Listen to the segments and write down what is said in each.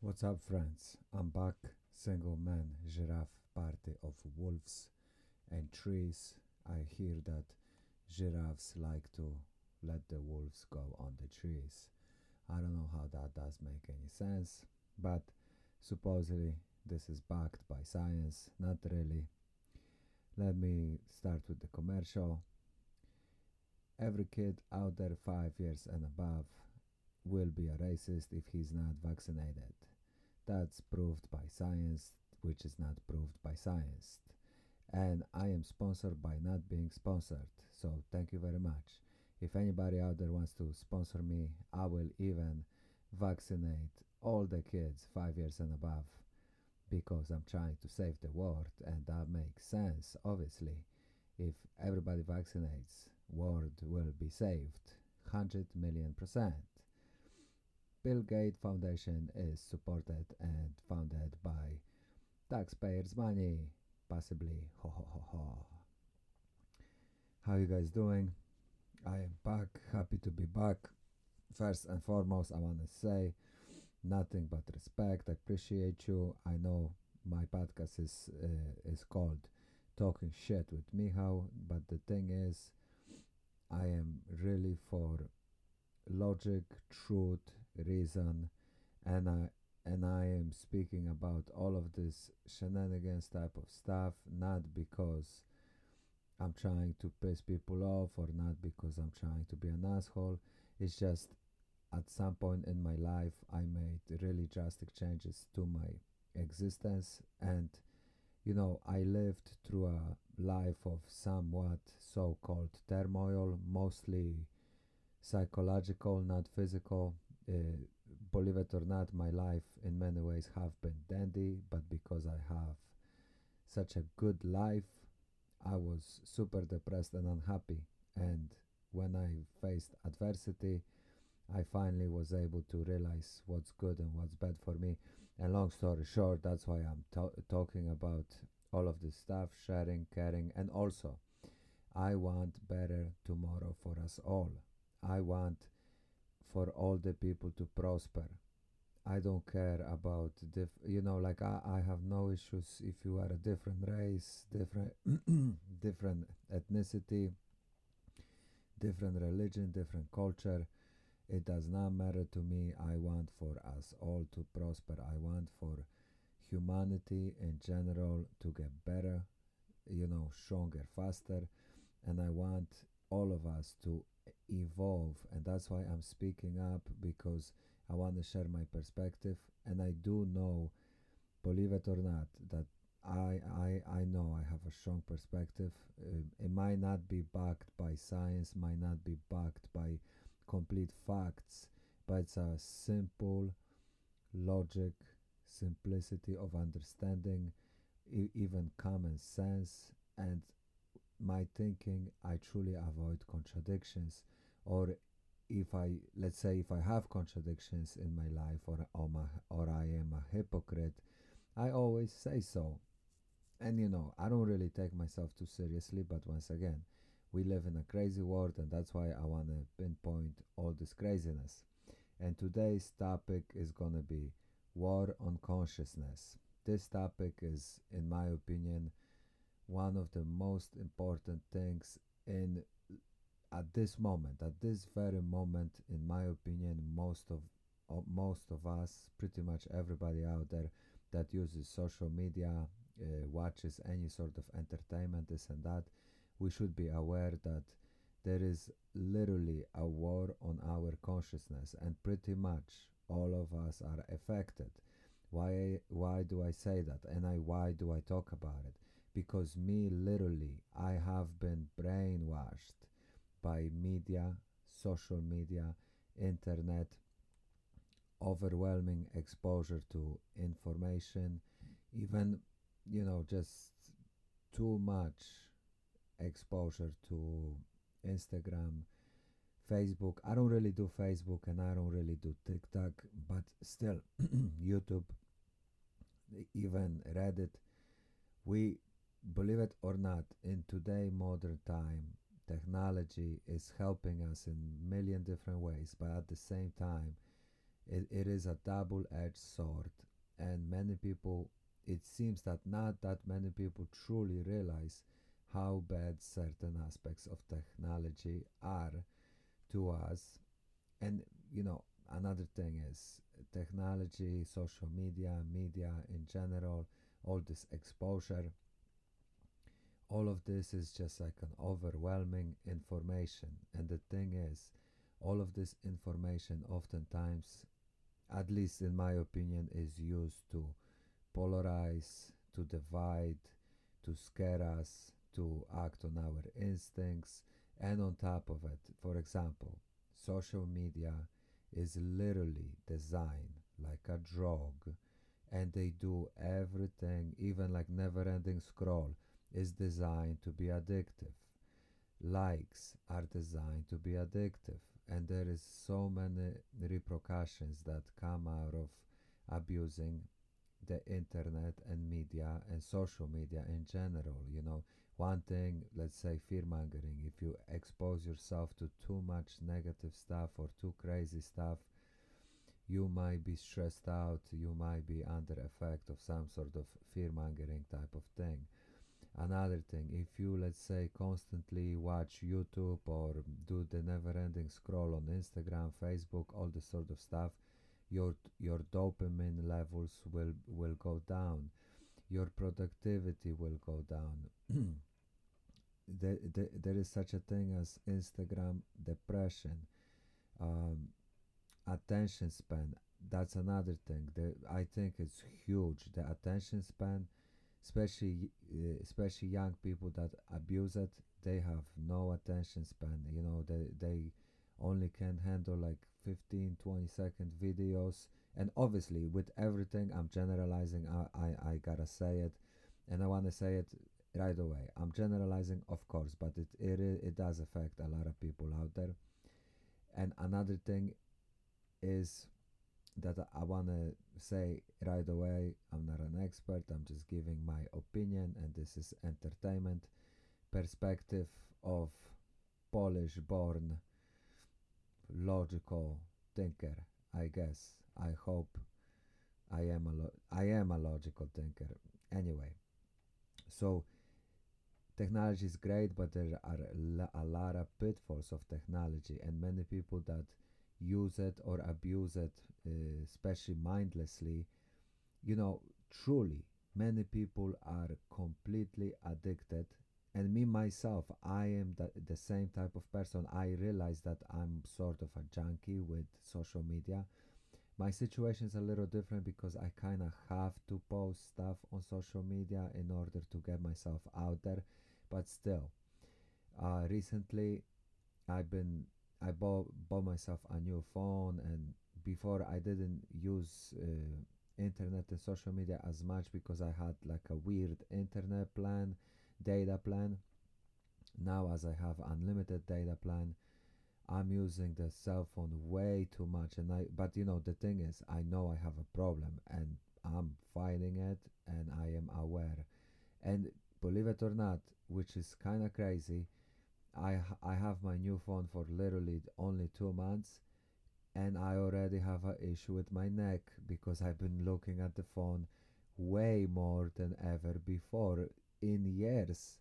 What's up, friends? I'm back, single man giraffe party of wolves and trees. I hear that giraffes like to let the wolves go on the trees. I don't know how that does make any sense, but supposedly this is backed by science. Not really. Let me start with the commercial. Every kid out there five years and above will be a racist if he's not vaccinated. That's proved by science, which is not proved by science. And I am sponsored by not being sponsored. So thank you very much. If anybody out there wants to sponsor me, I will even vaccinate all the kids five years and above because I'm trying to save the world and that makes sense obviously if everybody vaccinates world will be saved 100 million percent Bill Gates Foundation is supported and founded by taxpayers' money, possibly. Ho ho ho ho. How you guys doing? I am back, happy to be back. First and foremost, I want to say nothing but respect. I appreciate you. I know my podcast is uh, is called Talking Shit with Michał, but the thing is, I am really for logic, truth, reason, and I and I am speaking about all of this shenanigans type of stuff, not because I'm trying to piss people off or not because I'm trying to be an asshole. It's just at some point in my life, I made really drastic changes to my existence, and you know, I lived through a life of somewhat so called turmoil, mostly psychological, not physical. Believe it or not, my life in many ways have been dandy, but because I have such a good life, I was super depressed and unhappy. And when I faced adversity, I finally was able to realize what's good and what's bad for me. And long story short, that's why I'm to- talking about all of this stuff, sharing, caring, and also I want better tomorrow for us all. I want for all the people to prosper. I don't care about diff- you know like I, I have no issues if you are a different race, different different ethnicity, different religion, different culture. It does not matter to me. I want for us all to prosper. I want for humanity in general to get better, you know, stronger, faster, and I want all of us to evolve and that's why i'm speaking up because i want to share my perspective and i do know believe it or not that i i i know i have a strong perspective. Uh, it might not be backed by science might not be backed by complete facts but it's a simple logic simplicity of understanding e- even common sense and my thinking i truly avoid contradictions or if I let's say if I have contradictions in my life or or, my, or I am a hypocrite, I always say so. And you know, I don't really take myself too seriously, but once again, we live in a crazy world and that's why I want to pinpoint all this craziness. And today's topic is going to be war on consciousness. This topic is in my opinion one of the most important things in at this moment, at this very moment, in my opinion, most of uh, most of us, pretty much everybody out there that uses social media, uh, watches any sort of entertainment, this and that, we should be aware that there is literally a war on our consciousness, and pretty much all of us are affected. Why? Why do I say that? And I why do I talk about it? Because me, literally, I have been brainwashed by media, social media, internet, overwhelming exposure to information, even, you know, just too much exposure to Instagram, Facebook. I don't really do Facebook and I don't really do TikTok, but still, YouTube, even Reddit. We believe it or not, in today modern time, technology is helping us in million different ways but at the same time it, it is a double-edged sword. And many people it seems that not that many people truly realize how bad certain aspects of technology are to us. And you know another thing is technology social media media in general all this exposure all of this is just like an overwhelming information. And the thing is all of this information oftentimes at least in my opinion is used to polarize to divide to scare us to act on our instincts. And on top of it for example social media is literally designed like a drug. And they do everything even like never ending scroll is designed to be addictive. Likes are designed to be addictive. And there is so many repercussions that come out of abusing the internet and media and social media in general. You know one thing let's say fear mongering if you expose yourself to too much negative stuff or too crazy stuff you might be stressed out you might be under effect of some sort of fear mongering type of thing another thing. If you let's say constantly watch youtube or do the never ending scroll on instagram facebook all this sort of stuff your your dopamine levels will will go down. Your productivity will go down. There, there, is such a thing as instagram depression um, attention span. That's another thing. The, i think it's huge the attention span especially uh, especially young people that abuse it they have no attention span you know they they only can handle like 15 20 second videos. And obviously with everything i'm generalizing i i, I gotta say it and i want to say it right away. I'm generalizing of course but it, it it does affect a lot of people out there. And another thing is that I want to say right away I'm not an expert, I'm just giving my opinion, and this is entertainment perspective of Polish born logical thinker, I guess. I hope I am a lo- I am a logical thinker. Anyway, so technology is great, but there are a lot of pitfalls of technology, and many people that use it or abuse it, uh, especially mindlessly, you know, truly, many people are completely addicted. And me myself, I am the, the same type of person. I realize that I'm sort of a junkie with social media. My situation is a little different because I kind of have to post stuff on social media in order to get myself out there. But still, uh, recently I've been I bought bought myself a new phone, and before I didn't use uh, internet and social media as much because I had like a weird internet plan, data plan. Now, as I have unlimited data plan, I'm using the cell phone way too much, and I. But you know, the thing is, I know I have a problem, and I'm fighting it, and I am aware. And believe it or not, which is kind of crazy, I I have my new phone for literally only two months, and I already have an issue with my neck because I've been looking at the phone way more than ever before in years.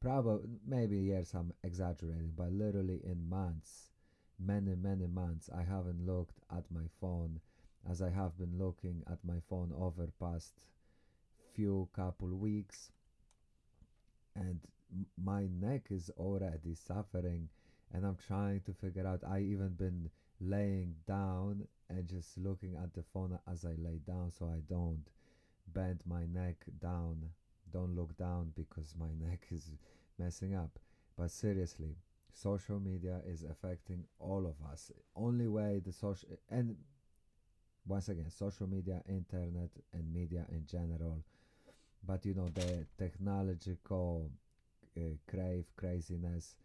Probably maybe years I'm exaggerating, but literally in months, many many months I haven't looked at my phone as I have been looking at my phone over past few couple weeks and my neck is already suffering and I'm trying to figure out I even been laying down and just looking at the phone as I lay down so I don't bend my neck down don't look down because my neck is messing up. But seriously social media is affecting all of us. Only way the social and once again social media internet and media in general. But you know the technological crave craziness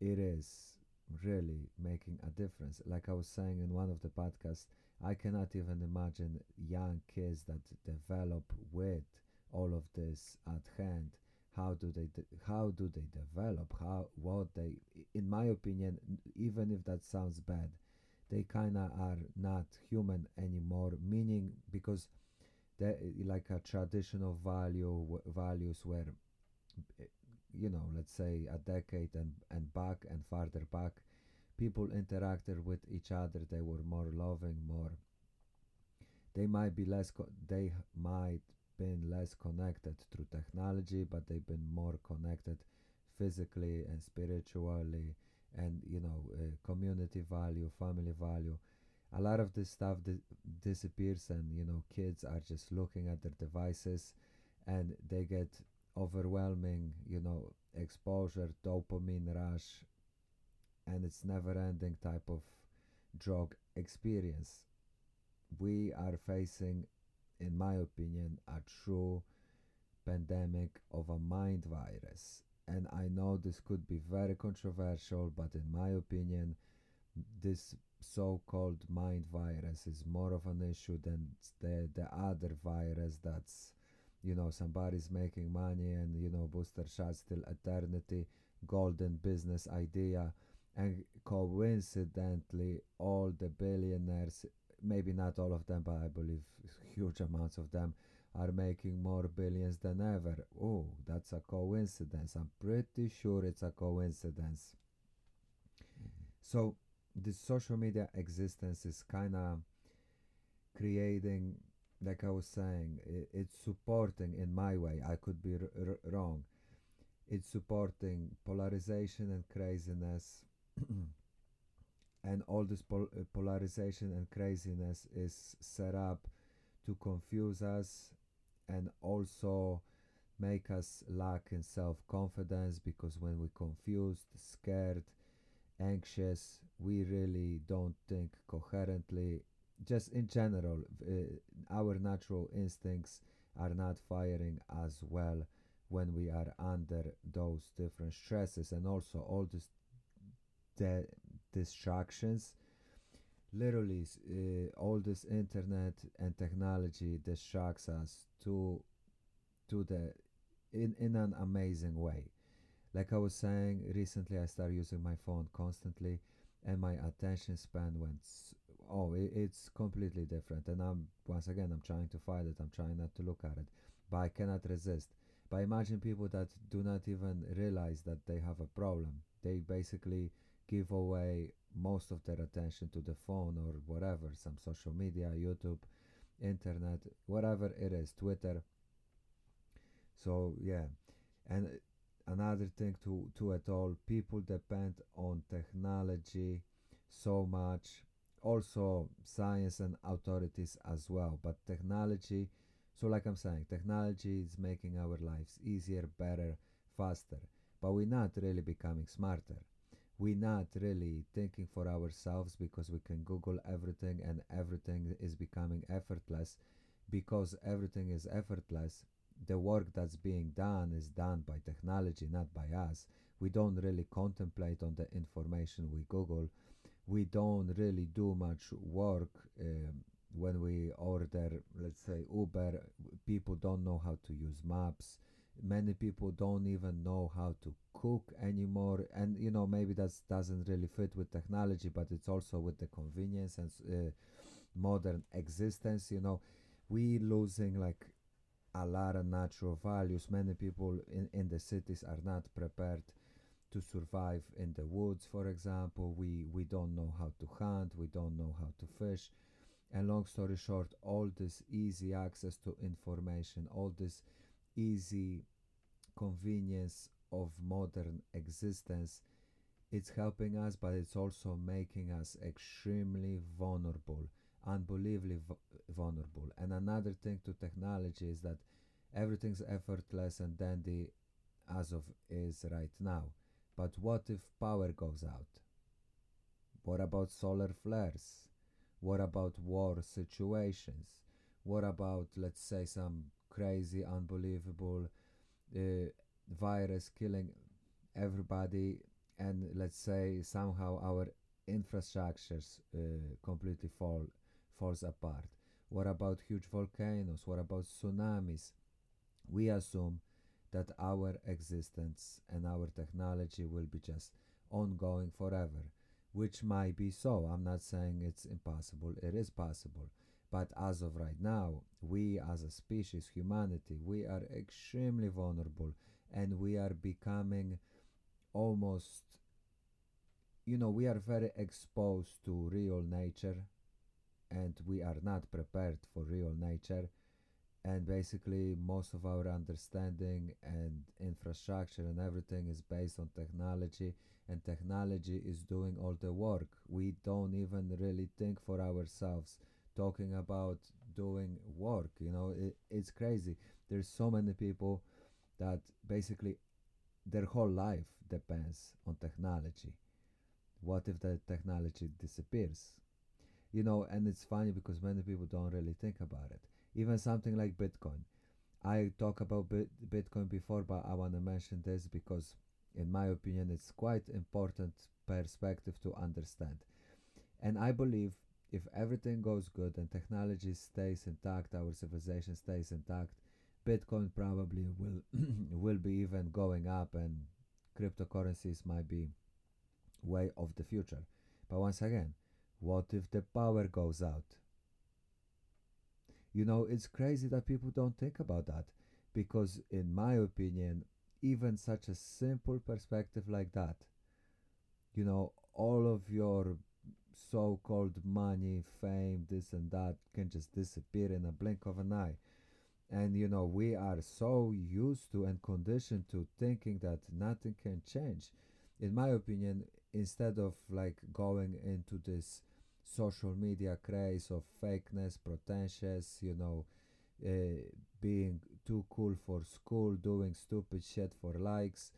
it is really making a difference. Like i was saying in one of the podcasts i cannot even imagine young kids that develop with all of this at hand. How do they de- how do they develop? How what they in my opinion even if that sounds bad they kind of are not human anymore. Meaning because they like a traditional value values where eh, you know let's say a decade and, and back and farther back people interacted with each other. They were more loving more they might be less co- they might been less connected through technology but they've been more connected physically and spiritually and you know uh, community value family value. A lot of this stuff di- disappears and you know kids are just looking at their devices and they get overwhelming you know exposure dopamine rush and it's never ending type of drug experience. We are facing in my opinion a true pandemic of a mind virus. And I know this could be very controversial, but in my opinion, this so-called mind virus is more of an issue than the the other virus that's you know somebody's making money and you know booster shots till eternity golden business idea and coincidentally all the billionaires maybe not all of them but i believe huge amounts of them are making more billions than ever. Oh, that's a coincidence. I'm pretty sure it's a coincidence. So, this social media existence is kind of creating, like I was saying, it's supporting in my way. I could be wrong. It's supporting polarization and craziness. and all this pol uh, polarization and craziness is set up to confuse us and also make us lack in self-confidence because when we're confused scared anxious we really don't think coherently just in general uh, our natural instincts are not firing as well when we are under those different stresses and also all these the distractions. Literally uh, all this internet and technology distracts us to to the in in an amazing way. Like i was saying recently i started using my phone constantly and my attention span went oh it, it's completely different and i'm once again i'm trying to fight it i'm trying not to look at it but i cannot resist but imagine people that do not even realize that they have a problem they basically give away most of their attention to the phone or whatever, some social media, YouTube, internet, whatever it is, Twitter. So yeah, and another thing to to it all, people depend on technology so much. Also, science and authorities as well. But technology, so like I'm saying, technology is making our lives easier, better, faster. But we're not really becoming smarter we're not really thinking for ourselves because we can google everything and everything is becoming effortless because everything is effortless the work that's being done is done by technology not by us we don't really contemplate on the information we google we don't really do much work um, when we order let's say uber people don't know how to use maps. Many people don't even know how to cook anymore. And you know maybe that doesn't really fit with technology but it's also with the convenience and uh, modern existence you know. We're losing like a lot of natural values. Many people in, in the cities are not prepared to survive in the woods for example. We we don't know how to hunt we don't know how to fish. And long story short all this easy access to information all this easy convenience of modern existence it's helping us but it's also making us extremely vulnerable unbelievably vulnerable. And another thing to technology is that everything's effortless and dandy as of is right now but what if power goes out? What about solar flares? What about war situations? What about let's say some crazy unbelievable uh, virus killing everybody and let's say somehow our infrastructures uh, completely fall falls apart? What about huge volcanoes? What about tsunamis? We assume that our existence and our technology will be just ongoing forever which might be so. I'm not saying it's impossible, it is possible. But as of right now, we as a species, humanity, we are extremely vulnerable and we are becoming almost, you know, we are very exposed to real nature and we are not prepared for real nature. And basically, most of our understanding and infrastructure and everything is based on technology, and technology is doing all the work. We don't even really think for ourselves talking about doing work you know it, it's crazy. There's so many people that basically their whole life depends on technology. What if the technology disappears? You know and it's funny because many people don't really think about it even something like bitcoin i talk about Bit- bitcoin before but i want to mention this because in my opinion it's quite important perspective to understand and i believe if everything goes good and technology stays intact, our civilization stays intact, Bitcoin probably will will be even going up, and cryptocurrencies might be way of the future. But once again, what if the power goes out? You know, it's crazy that people don't think about that because, in my opinion, even such a simple perspective like that, you know, all of your so called money, fame, this and that can just disappear in a blink of an eye. And you know, we are so used to and conditioned to thinking that nothing can change. In my opinion, instead of like going into this social media craze of fakeness, pretentious, you know, uh, being too cool for school, doing stupid shit for likes,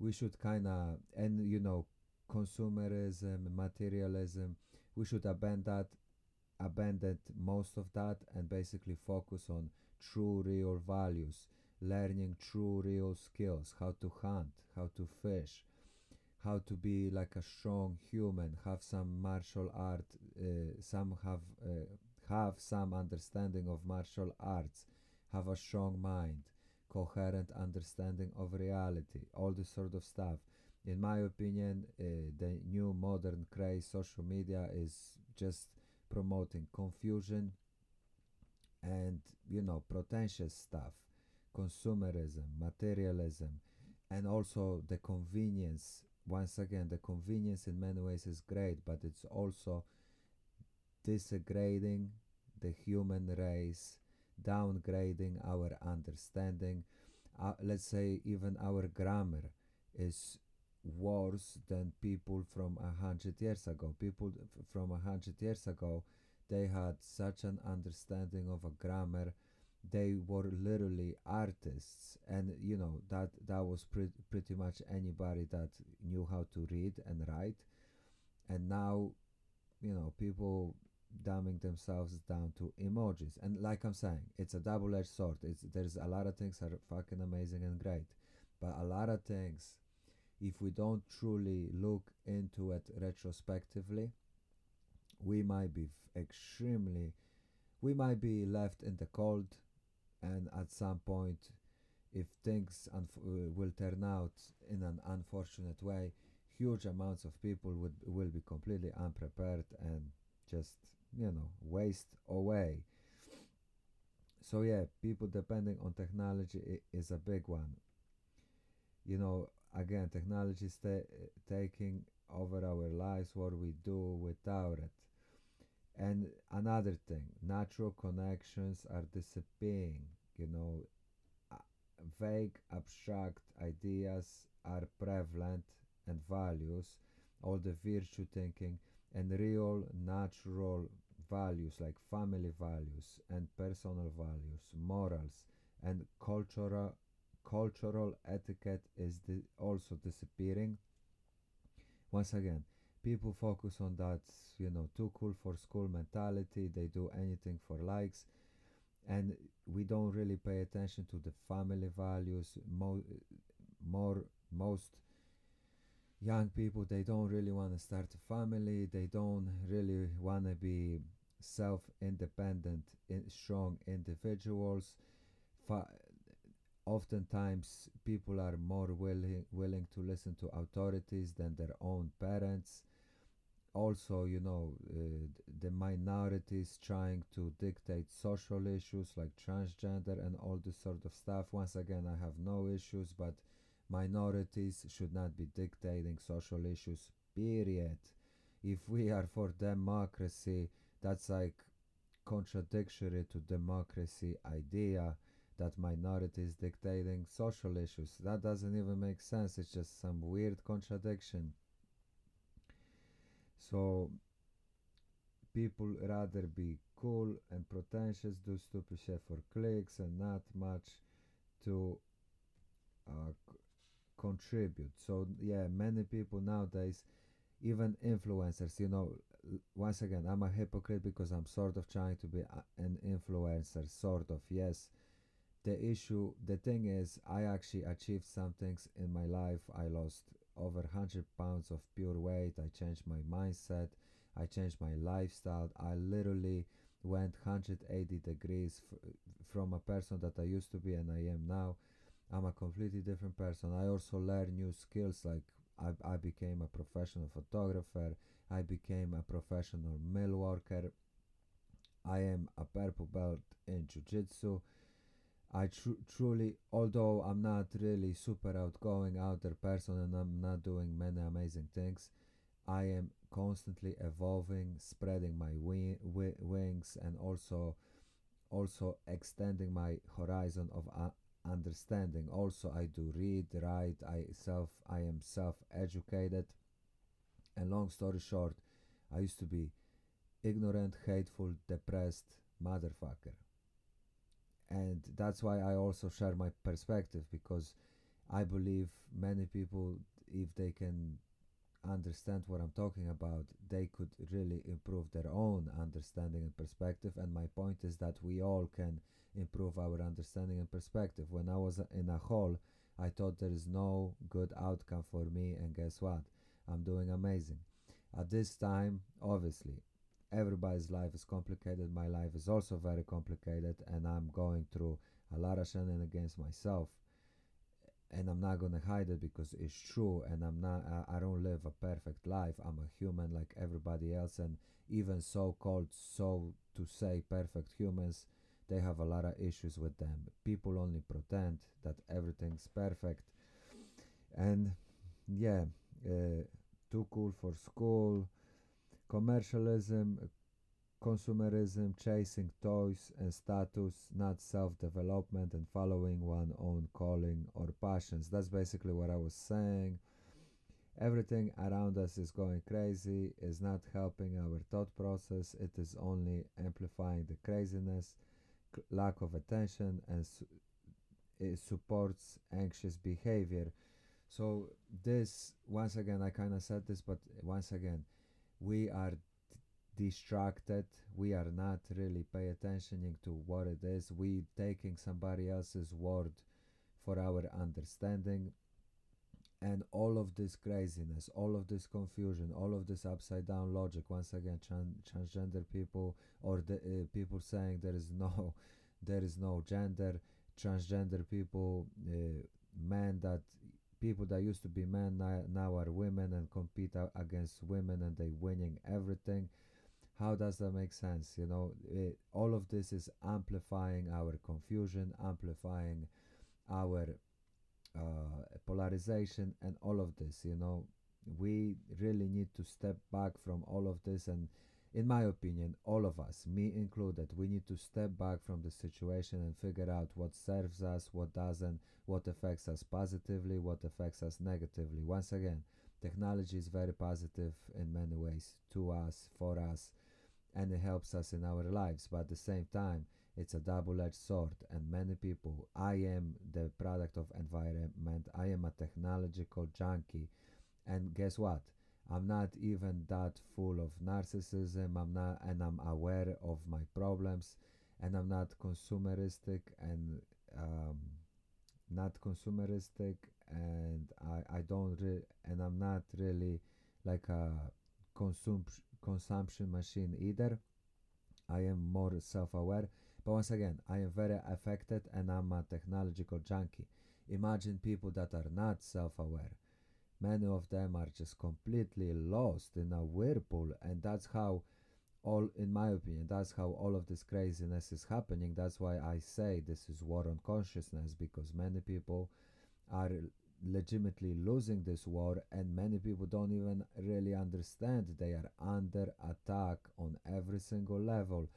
we should kind of, and you know, consumerism, materialism. We should abandon that, abandon most of that, and basically focus on true, real values, learning true, real skills, how to hunt, how to fish, how to be like a strong human, have some martial art, uh, some have uh, have some understanding of martial arts, have a strong mind, coherent understanding of reality, all this sort of stuff in my opinion, uh, the new modern craze social media is just promoting confusion and you know pretentious stuff, consumerism, materialism, and also the convenience. Once again, the convenience in many ways is great, but it's also degrading the human race, downgrading our understanding. Uh, let's say even our grammar is worse than people from a hundred years ago. People from a hundred years ago, they had such an understanding of a grammar. They were literally artists, and you know that that was pre- pretty much anybody that knew how to read and write. And now, you know, people dumbing themselves down to emojis. And like I'm saying, it's a double-edged sword. It's there's a lot of things are fucking amazing and great, but a lot of things if we don't truly look into it retrospectively, we might be extremely, we might be left in the cold, and at some point, if things uh, will turn out in an unfortunate way, huge amounts of people would will be completely unprepared and just you know waste away. So yeah, people depending on technology is a big one. You know, again technology is ta- taking over our lives what we do without it and another thing natural connections are disappearing you know vague abstract ideas are prevalent and values all the virtue thinking and real natural values like family values and personal values morals and cultural cultural etiquette is di- also disappearing. Once again, people focus on that, you know, too cool for school mentality. They do anything for likes, and we don't really pay attention to the family values. Mo- more most young people they don't really want to start a family. They don't really want to be self-independent, in, strong individuals. Fa- oftentimes people are more willing willing to listen to authorities than their own parents also you know uh, the minorities trying to dictate social issues like transgender and all this sort of stuff. Once again i have no issues but minorities should not be dictating social issues period. If we are for democracy that's like contradictory to democracy idea that minorities dictating social issues. That doesn't even make sense. It's just some weird contradiction so people rather be cool and pretentious, do stupid shit for clicks and not much to uh, contribute. So yeah, many people nowadays, even influencers, you know, once again, I'm a hypocrite because I'm sort of trying to be an influencer, sort of. Yes, the issue, the thing is, I actually achieved some things in my life. I lost over 100 pounds of pure weight. I changed my mindset. I changed my lifestyle. I literally went 180 degrees from a person that I used to be and I am now. I'm a completely different person. I also learned new skills like I, I became a professional photographer. I became a professional mill worker. I am a purple belt in jiu-jitsu. I tr- truly, although I'm not really super outgoing out there person and I'm not doing many amazing things, I am constantly evolving, spreading my wi- wi- wings, and also also extending my horizon of uh, understanding. Also, I do read, write. I self, I am self-educated. And long story short, I used to be ignorant, hateful, depressed motherfucker and that's why I also share my perspective because I believe many people, if they can understand what I'm talking about, they could really improve their own understanding and perspective. And my point is that we all can improve our understanding and perspective. When I was in a hole, I thought there is no good outcome for me, and guess what? I'm doing amazing. At this time, obviously, everybody's life is complicated. My life is also very complicated, and I'm going through a lot of against myself. And I'm not gonna hide it because it's true, and I'm not. I, I don't live a perfect life. I'm a human like everybody else, and even so-called, so to say, perfect humans, they have a lot of issues with them. People only pretend that everything's perfect, and yeah, uh, too cool for school commercialism, consumerism, chasing toys and status, not self development and following one own calling or passions. That's basically what I was saying. Everything around us is going crazy, is not helping our thought process, it is only amplifying the craziness, lack of attention, and su- it supports anxious behavior. So, this, once again, I kind of said this, but once again, we are distracted we are not really pay attention to what it is. We taking somebody else's word for our understanding. And all of this craziness all of this confusion all of this upside down logic once again tran- transgender people or the uh, people saying there is no there is no gender transgender people uh, men that people that used to be men now, are women and compete against women and they winning everything. How does that make sense? You know it, all of this is amplifying our confusion amplifying our uh, polarization and all of this you know. We really need to step back from all of this and in my opinion, all of us, me included, we need to step back from the situation and figure out what serves us, what doesn't, what affects us positively, what affects us negatively. Once again, technology is very positive in many ways to us, for us, and it helps us in our lives. But at the same time, it's a double-edged sword, and many people. I am the product of environment. I am a technological junkie, and guess what? I'm not even that full of narcissism. I'm not, and I'm aware of my problems, and I'm not consumeristic and um, not consumeristic, and I, I don't re- and I'm not really like a consum- consumption machine either. I am more self-aware, but once again, I am very affected, and I'm a technological junkie. Imagine people that are not self-aware many of them are just completely lost in a whirlpool and that's how all in my opinion that's how all of this craziness is happening. That's why i say this is war on consciousness because many people are legitimately losing this war and many people don't even really understand. They are under attack on every single level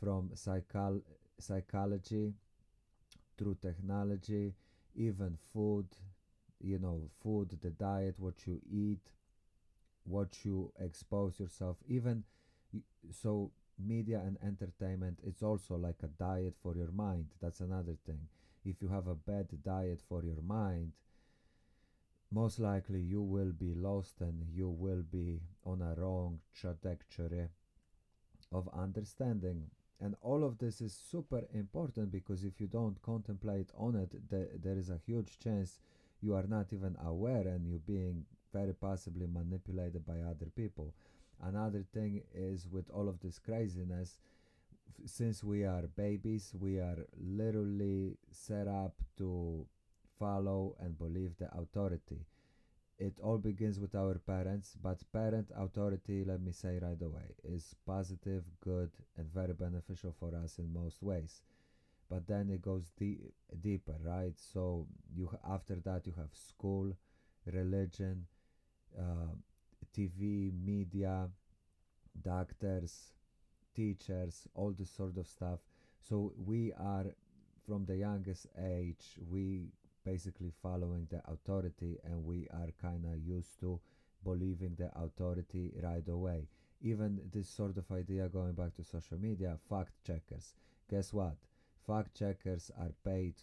from psychol- psychology through technology even food you know food the diet what you eat what you expose yourself even so media and entertainment it's also like a diet for your mind. That's another thing. If you have a bad diet for your mind most likely you will be lost and you will be on a wrong trajectory of understanding. And all of this is super important because if you don't contemplate on it th- there is a huge chance you are not even aware and you're being very possibly manipulated by other people. Another thing is with all of this craziness since we are babies we are literally set up to follow and believe the authority. It all begins with our parents but parent authority let me say right away is positive good and very beneficial for us in most ways but then it goes de- deeper right? So you after that you have school religion uh, tv media doctors teachers all this sort of stuff. So we are from the youngest age we basically following the authority and we are kind of used to believing the authority right away. Even this sort of idea going back to social media fact checkers guess what fact checkers are paid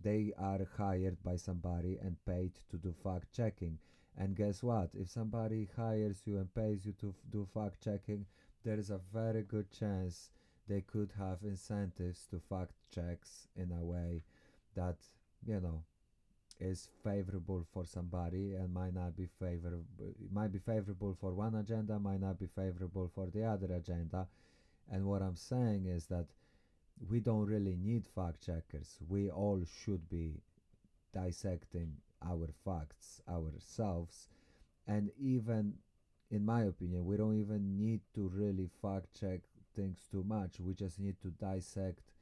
they are hired by somebody and paid to do fact checking. And guess what? If somebody hires you and pays you to f- do fact checking there is a very good chance they could have incentives to fact checks in a way that you know is favorable for somebody and might not be favorable might be favorable for one agenda might not be favorable for the other agenda. And what i'm saying is that we don't really need fact checkers. We all should be dissecting our facts ourselves. And even, in my opinion, we don't even need to really fact check things too much. We just need to dissect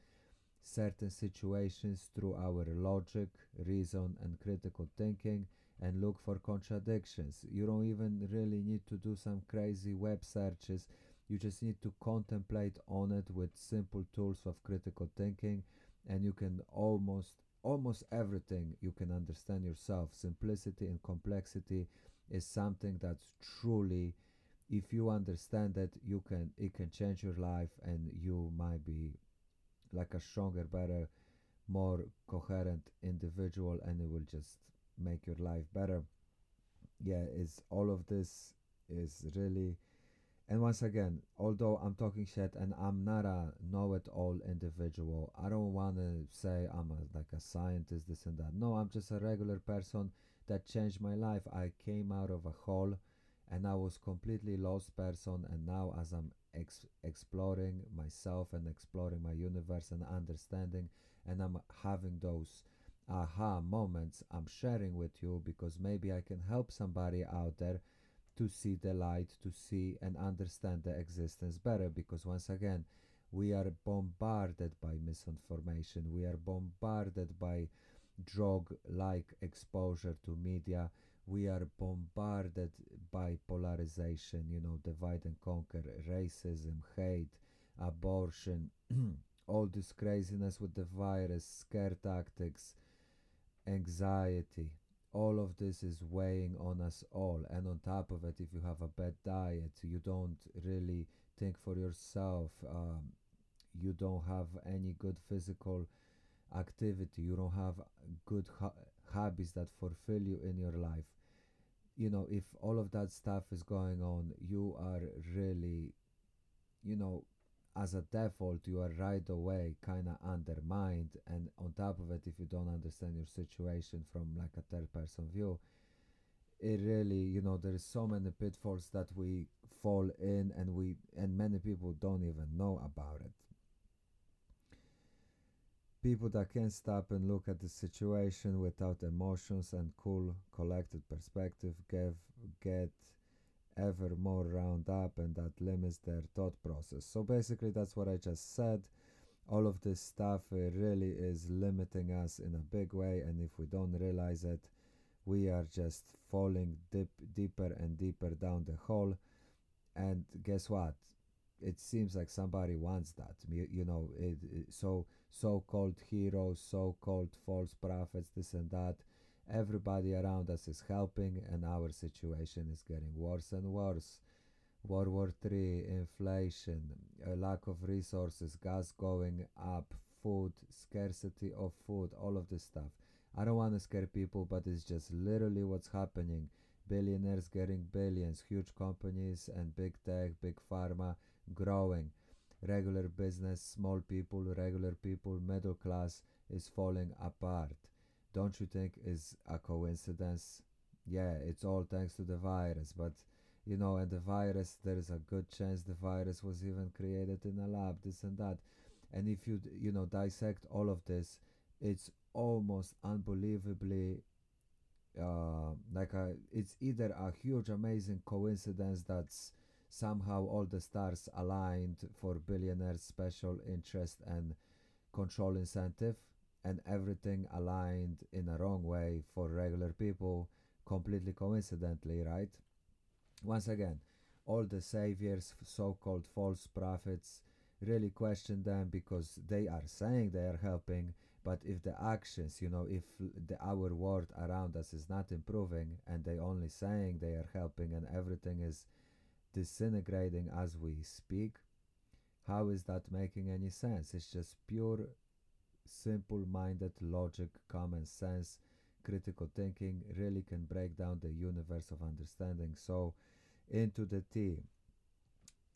certain situations through our logic, reason, and critical thinking and look for contradictions. You don't even really need to do some crazy web searches you just need to contemplate on it with simple tools of critical thinking and you can almost almost everything you can understand yourself. Simplicity and complexity is something that's truly if you understand that you can it can change your life and you might be like a stronger better more coherent individual and it will just make your life better. Yeah is all of this is really and once again, although I'm talking shit and I'm not a know-it-all individual, I don't want to say I'm a, like a scientist, this and that. No, I'm just a regular person that changed my life. I came out of a hole, and I was completely lost person. And now, as I'm ex- exploring myself and exploring my universe and understanding, and I'm having those aha moments, I'm sharing with you because maybe I can help somebody out there to see the light, to see and understand the existence better. Because once again, we are bombarded by misinformation, we are bombarded by drug like exposure to media. We are bombarded by polarization, you know, divide and conquer, racism, hate, abortion, all this craziness with the virus, scare tactics, anxiety, all of this is weighing on us all. And on top of it if you have a bad diet you don't really think for yourself um, you don't have any good physical activity you don't have good hobbies that fulfill you in your life. You know if all of that stuff is going on you are really you know as a default you are right away kind of undermined and on top of it if you don't understand your situation from like a third person view it really you know there is so many pitfalls that we fall in and we and many people don't even know about it. People that can't stop and look at the situation without emotions and cool collected perspective get, get ever more round up and that limits their thought process. So basically that's what i just said. All of this stuff uh, really is limiting us in a big way and if we don't realize it we are just falling deep, deeper and deeper down the hole. And guess what? It seems like somebody wants that. You, you know it, it, so so-called heroes so-called false prophets this and that everybody around us is helping and our situation is getting worse and worse. World war three inflation a lack of resources gas going up food scarcity of food all of this stuff. I don't want to scare people but it's just literally what's happening. Billionaires getting billions huge companies and big tech big pharma growing. Regular business small people regular people middle class is falling apart don't you think is a coincidence? Yeah it's all thanks to the virus but you know and the virus there is a good chance the virus was even created in a lab this and that. And if you you know dissect all of this it's almost unbelievably uh, like a, it's either a huge amazing coincidence that's somehow all the stars aligned for billionaires special interest and control incentive and everything aligned in a wrong way for regular people completely coincidentally right? Once again all the saviors so-called false prophets really question them because they are saying they are helping but if the actions you know if the our world around us is not improving and they only saying they are helping and everything is disintegrating as we speak how is that making any sense? It's just pure simple minded logic common sense critical thinking really can break down the universe of understanding so into the T.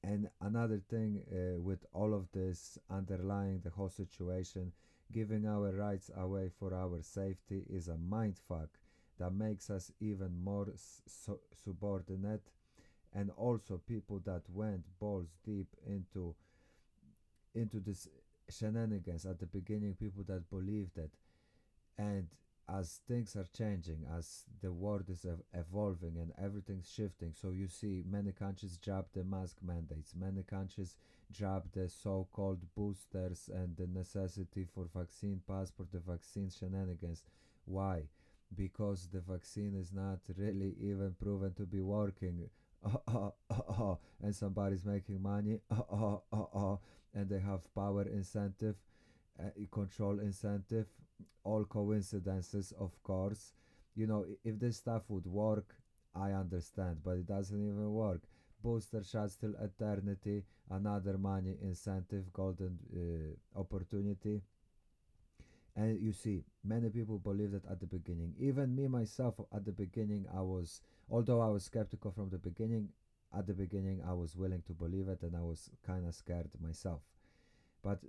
And another thing uh, with all of this underlying the whole situation, giving our rights away for our safety is a mindfuck that makes us even more su- subordinate and also people that went balls deep into into this shenanigans at the beginning people that believed it and as things are changing, as the world is ev- evolving and everything's shifting, so you see many countries drop the mask mandates, many countries drop the so called boosters and the necessity for vaccine passport, the vaccine shenanigans. Why? Because the vaccine is not really even proven to be working. Oh, oh, oh, and somebody's making money, and they have power incentive, uh, control incentive, all coincidences, of course. You know, if this stuff would work, I understand, but it doesn't even work. Booster shots till eternity, another money incentive, golden uh, opportunity. And you see, many people believed it at the beginning. Even me myself, at the beginning, I was, although I was skeptical from the beginning, at the beginning, I was willing to believe it and I was kind of scared myself. But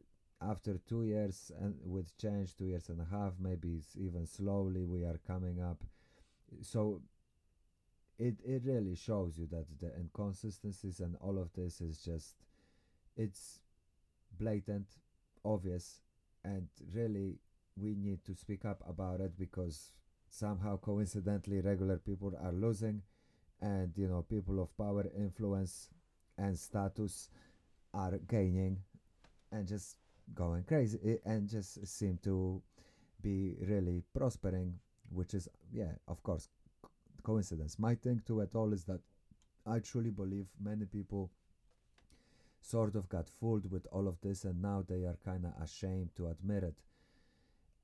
after two years and with change two years and a half maybe even slowly we are coming up so it it really shows you that the inconsistencies and all of this is just it's blatant obvious and really we need to speak up about it because somehow coincidentally regular people are losing and you know people of power influence and status are gaining and just going crazy and just seem to be really prospering, which is, yeah, of course, coincidence. My thing to it all is that I truly believe many people sort of got fooled with all of this and now they are kind of ashamed to admit it.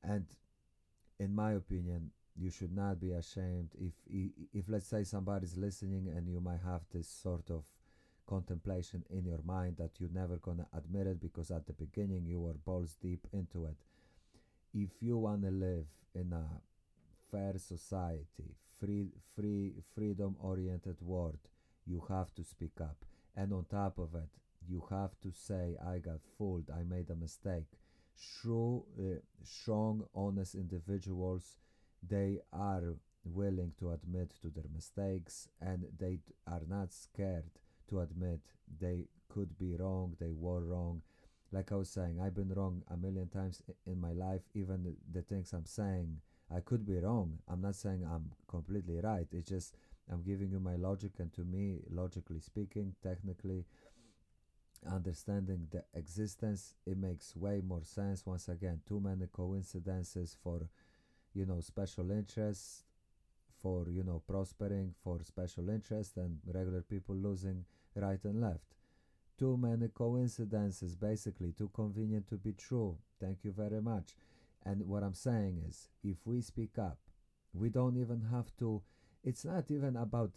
And in my opinion, you should not be ashamed if if let's say somebody's listening and you might have this sort of contemplation in your mind that you're never gonna admit it because at the beginning you were balls deep into it. If you wanna live in a fair society, free, free, freedom-oriented world, you have to speak up. And on top of it, you have to say, "I got fooled. I made a mistake." True, uh, strong, honest individuals, they are willing to admit to their mistakes and they are not scared to admit they could be wrong, they were wrong, like I was saying, I've been wrong a million times in my life. Even the, things I'm saying, I could be wrong. I'm not saying I'm completely right. It's just I'm giving you my logic, and to me, logically speaking, technically, understanding the existence, it makes way more sense. Once again, too many coincidences for, you know, special interests, for you know, prospering for special interest, and regular people losing right and left. Too many coincidences, basically, too convenient to be true. Thank you very much. And what I'm saying is, if we speak up, we don't even have to, it's not even about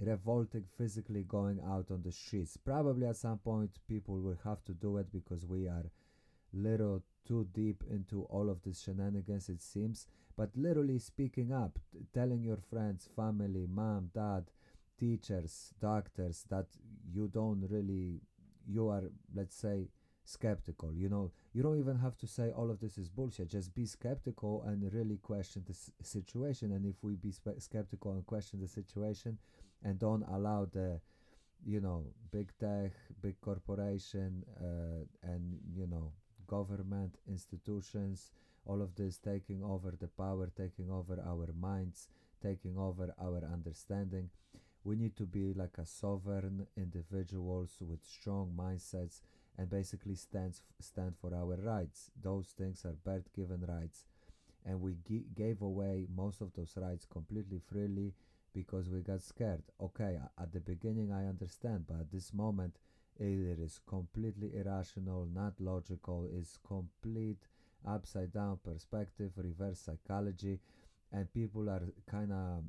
revolting physically going out on the streets. Probably at some point people will have to do it because we are little too deep into all of these shenanigans it seems. But literally speaking up, telling your friends, family, mom, dad, teachers, doctors that you don't really, you are, let's say, skeptical. You know, you don't even have to say all of this is bullshit. Just be skeptical and really question the situation. And if we be skeptical and question the situation and don't allow the, you know, big tech, big corporation, uh, and, you know, government institutions, all of this taking over the power, taking over our minds, taking over our understanding. We need to be like a sovereign individuals with strong mindsets and basically stands stand for our rights. Those things are birth given rights. And we g- gave away most of those rights completely freely because we got scared. Okay at the beginning i understand but at this moment it is completely irrational not logical is complete upside down perspective reverse psychology and people are kind of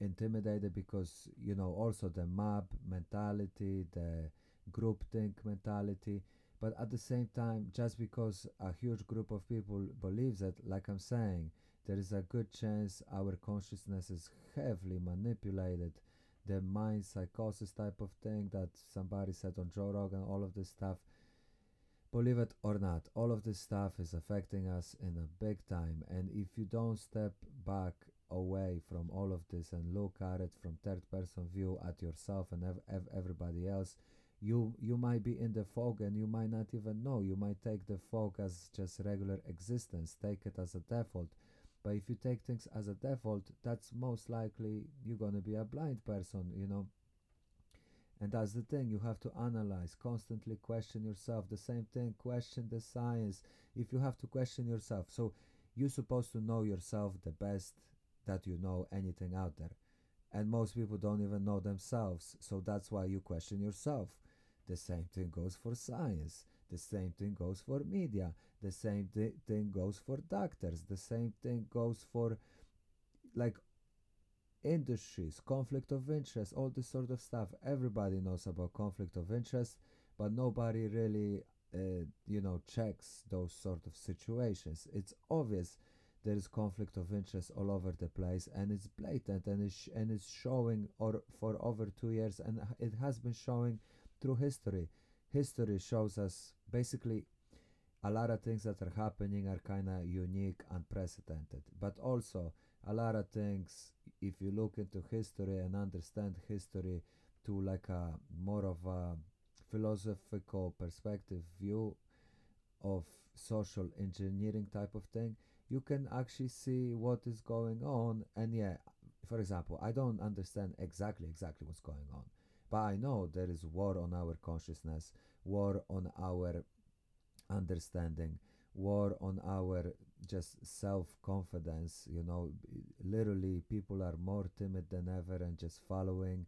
intimidated because you know also the mob mentality the groupthink mentality but at the same time just because a huge group of people believes it like i'm saying there is a good chance our consciousness is heavily manipulated the mind psychosis type of thing that somebody said on joe rogan all of this stuff. Believe it or not all of this stuff is affecting us in a big time. And if you don't step back away from all of this and look at it from third person view at yourself and ev- ev- everybody else you you might be in the fog and you might not even know. You might take the fog as just regular existence. Take it as a default but if you take things as a default that's most likely you're going to be a blind person you know and that's the thing you have to analyze constantly question yourself the same thing question the science if you have to question yourself so you're supposed to know yourself the best that you know anything out there. And most people don't even know themselves, so that's why you question yourself. The same thing goes for science. The same thing goes for media. The same th- thing goes for doctors. The same thing goes for like industries, conflict of interest, all this sort of stuff. Everybody knows about conflict of interest, but nobody really, uh, you know, checks those sort of situations. It's obvious there is conflict of interest all over the place and it's blatant and it's, and it's showing or for over two years and it has been showing through history history shows us basically a lot of things that are happening are kind of unique unprecedented. But also a lot of things if you look into history and understand history to like a more of a philosophical perspective view of social engineering type of thing you can actually see what is going on. And yeah for example i don't understand exactly exactly what's going on but i know there is war on our consciousness war on our understanding war on our just self-confidence you know literally people are more timid than ever and just following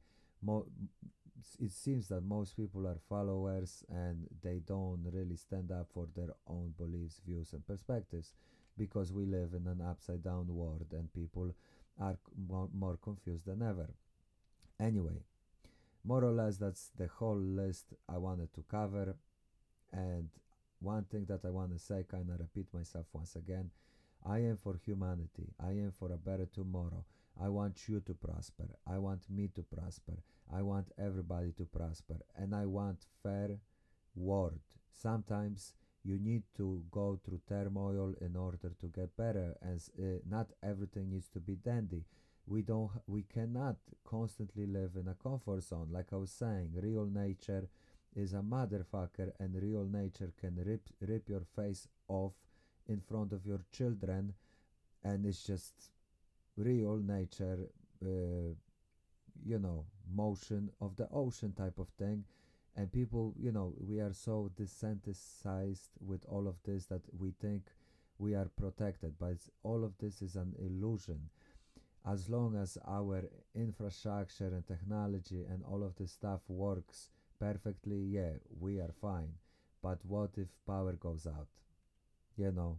it seems that most people are followers and they don't really stand up for their own beliefs views and perspectives because we live in an upside down world and people are more confused than ever. Anyway, more or less that's the whole list I wanted to cover. And one thing that I want to say, kind of repeat myself once again I am for humanity, I am for a better tomorrow. I want you to prosper. I want me to prosper. I want everybody to prosper. And I want fair world. Sometimes you need to go through turmoil in order to get better and uh, not everything needs to be dandy we don't we cannot constantly live in a comfort zone. Like i was saying real nature is a motherfucker and real nature can rip rip your face off in front of your children. And it's just real nature uh, you know motion of the ocean type of thing. And people you know we are so desensitized with all of this that we think we are protected. But all of this is an illusion as long as our infrastructure and technology and all of this stuff works perfectly yeah we are fine. But what if power goes out? You know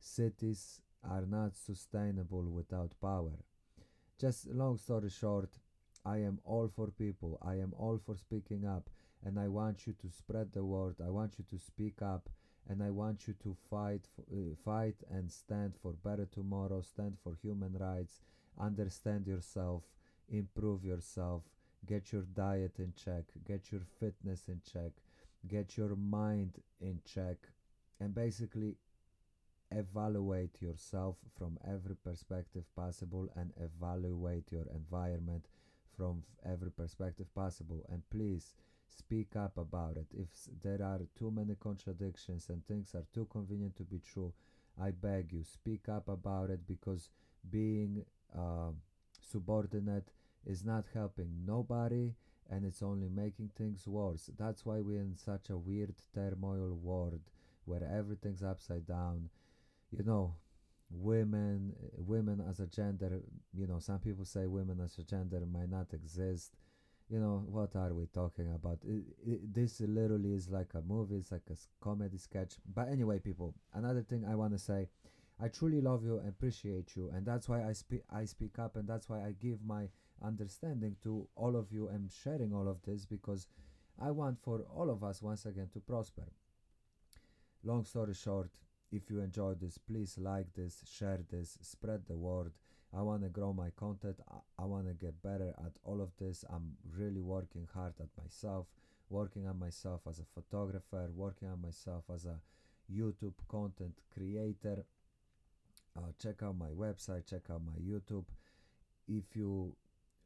cities are not sustainable without power. Just long story short i am all for people. I am all for speaking up. And i want you to spread the word. I want you to speak up. And i want you to fight uh, fight and stand for better tomorrow stand for human rights understand yourself improve yourself get your diet in check get your fitness in check get your mind in check and basically evaluate yourself from every perspective possible and evaluate your environment from every perspective possible. And please speak up about it. If there are too many contradictions and things are too convenient to be true i beg you speak up about it because being uh, subordinate is not helping nobody and it's only making things worse. That's why we're in such a weird turmoil world where everything's upside down. You know women women as a gender you know some people say women as a gender might not exist. You know what are we talking about? It, it, this literally is like a movie it's like a comedy sketch. But anyway people another thing i want to say i truly love you appreciate you and that's why i speak i speak up and that's why i give my understanding to all of you and sharing all of this because i want for all of us once again to prosper. Long story short if you enjoyed this please like this share this spread the word. I want to grow my content i, I want to get better at all of this. I'm really working hard at myself working on myself as a photographer working on myself as a youtube content creator uh, check out my website check out my youtube. If you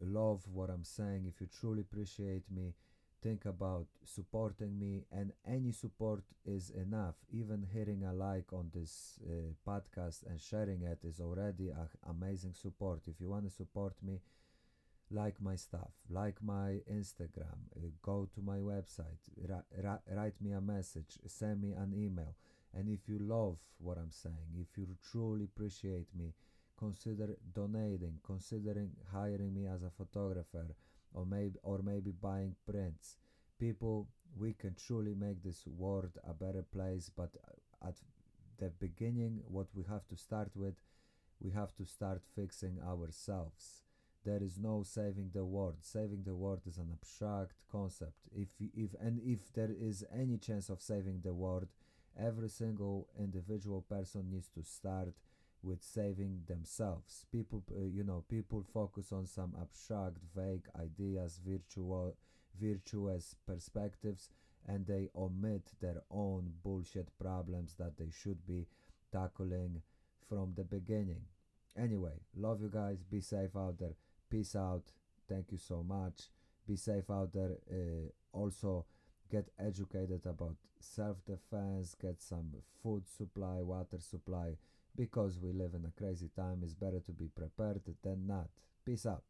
love what i'm saying if you truly appreciate me think about supporting me and any support is enough. Even hitting a like on this uh, podcast and sharing it is already amazing support. If you want to support me like my stuff like my instagram uh, go to my website write me a message send me an email and if you love what i'm saying if you truly appreciate me consider donating considering hiring me as a photographer or maybe or maybe buying prints. People we can truly make this world a better place but uh, at the beginning what we have to start with we have to start fixing ourselves. There is no saving the world. Saving the world is an abstract concept. If if and if there is any chance of saving the world every single individual person needs to start with saving themselves. People uh, you know people focus on some abstract vague ideas virtual virtuous perspectives and they omit their own bullshit problems that they should be tackling from the beginning. Anyway love you guys. Be safe out there. Peace out. Thank you so much. Be safe out there uh, also get educated about self-defense get some food supply water supply because we live in a crazy time it's better to be prepared than not. Peace out